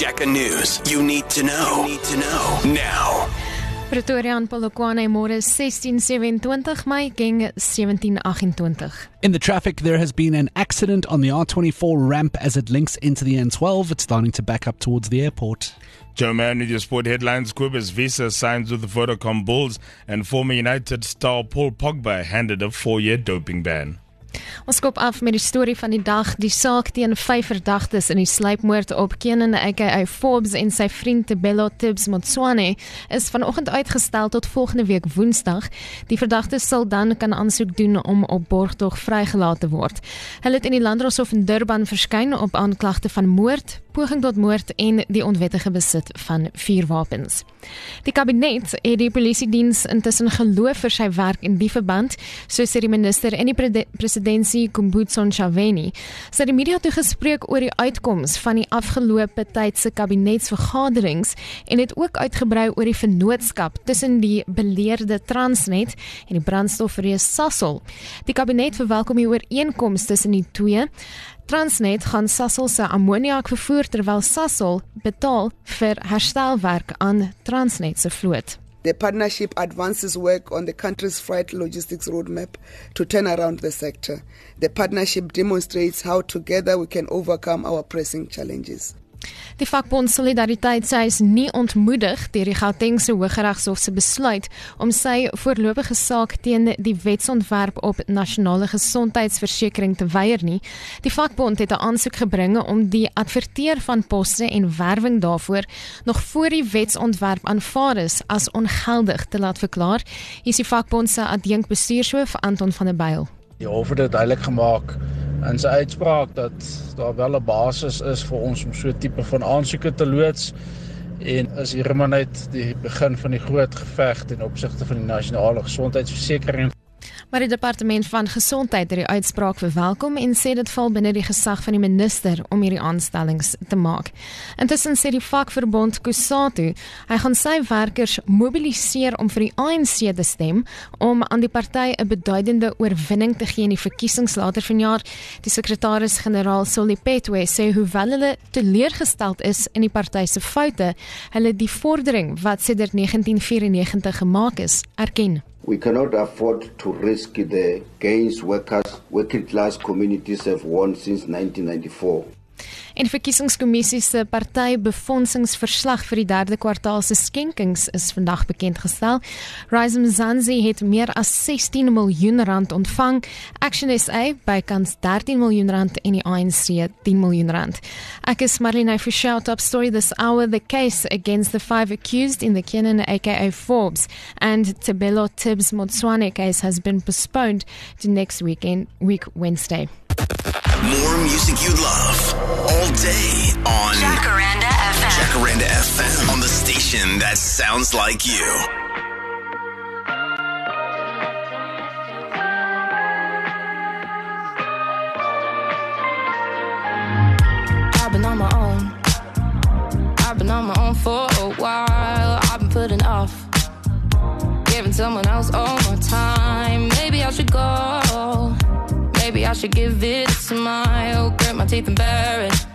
Check news you need to know. You need to know now. Pretoria en Polokwane môre 1627 Mei ging 1728. In the traffic, there has been an accident on the R24 ramp as it links into the N12. It's starting to back up towards the airport. Joe Man with your sport headlines. Quibber's visa signs with the Vodacom Bulls, and former United star Paul Pogba handed a four year doping ban. Ons skop af met die storie van die dag, die saak teen vyf verdagtes in die sluipmoord op Kenan aka Forbes en sy vriend Tebello Tibbs Motswane is vanoggend uitgestel tot volgende week Woensdag. Die verdagtes sal dan kan aansoek doen om op borgtog vrygelaat te word. Hulle het in die Landdroshof in Durban verskyn op aanklagte van moord, poging tot moord en die onwettige besit van vuurwapens. Die kabinet het die polisie diens intussen geloof vir sy werk in die verband, so sê die minister en die presidentsie Ntshavheni. Sy het die media toe gespreek oor die uitkomste van die afgelope tyd se kabinetsvergaderings en het ook uitgebrei oor die vennootskap tussen die beleerde Transnet en die brandstofreus Sasol. Die kabinet verwelkom die ooreenkomste tussen die twee. Transnet gaan Sasol se ammoniak vervoer terwyl Sasol betaal vir herstelwerk aan Transnet se vloot. The partnership advances work on the country's freight logistics roadmap to turn around the sector. The partnership demonstrates how together we can overcome our pressing challenges. Die vakbond Solidariteit sê is nie ontmoedig deur die Gautengse Hooggeregshof se besluit om sy voorlopige saak teen die wetsontwerp op nasionale gesondheidsversekering te weier nie. Die vakbond het 'n aansoek gebring om die adverteer van poste en werwing daarvoor nog voor die wetsontwerp aanvaar is as ongeldig te laat verklaar. Hier is die vakbond se adjunk bestuurshoof Anton van der Byl. Die hof het dit duidelik gemaak in sy uitspraak dat daar wel 'n basis is vir ons om so tipe van aansoeke te loods en is hier maar net die begin van die groot geveg ten opsigte van die nasionale gesondheidsversekering Maar die departement van gesondheid het die uitspraak verwelkom en sê dit val binne die gesag van die minister om hierdie aanstellings te maak. Intussen sê die vakverbond Kusatu, hy gaan sy werkers mobiliseer om vir die ANC te stem om aan die party 'n beduidende oorwinning te gee in die verkiesings later vanjaar. Die sekretaris-generaal Solipetwe sê hoewel hulle teleurgesteld is in die party se foute, hulle die vordering wat sedert 1994 gemaak is, erken. We cannot afford to risk the gains workers, working class communities have won since 1994. En verkiesingskommissie se partybefondsingsverslag vir die derde kwartaal se skenkings is vandag bekend gestel. Rise Mzansi het meer as 16 miljoen rand ontvang, Action SA bykans 13 miljoen rand en die ANC 10 miljoen rand. Ek is Marlene Fischer top story this hour the case against the five accused in the Kenan aka Forbes and Tebello Tibbs Motswane case has been postponed to next weekend week Wednesday. More music you love all day on Jacaranda FM. Jacaranda FM on the station that sounds like you. I've been on my own. I've been on my own for a while. I've been putting off giving someone else all my time. Maybe I should go. Maybe I should give it a smile. Grit my teeth and bear it.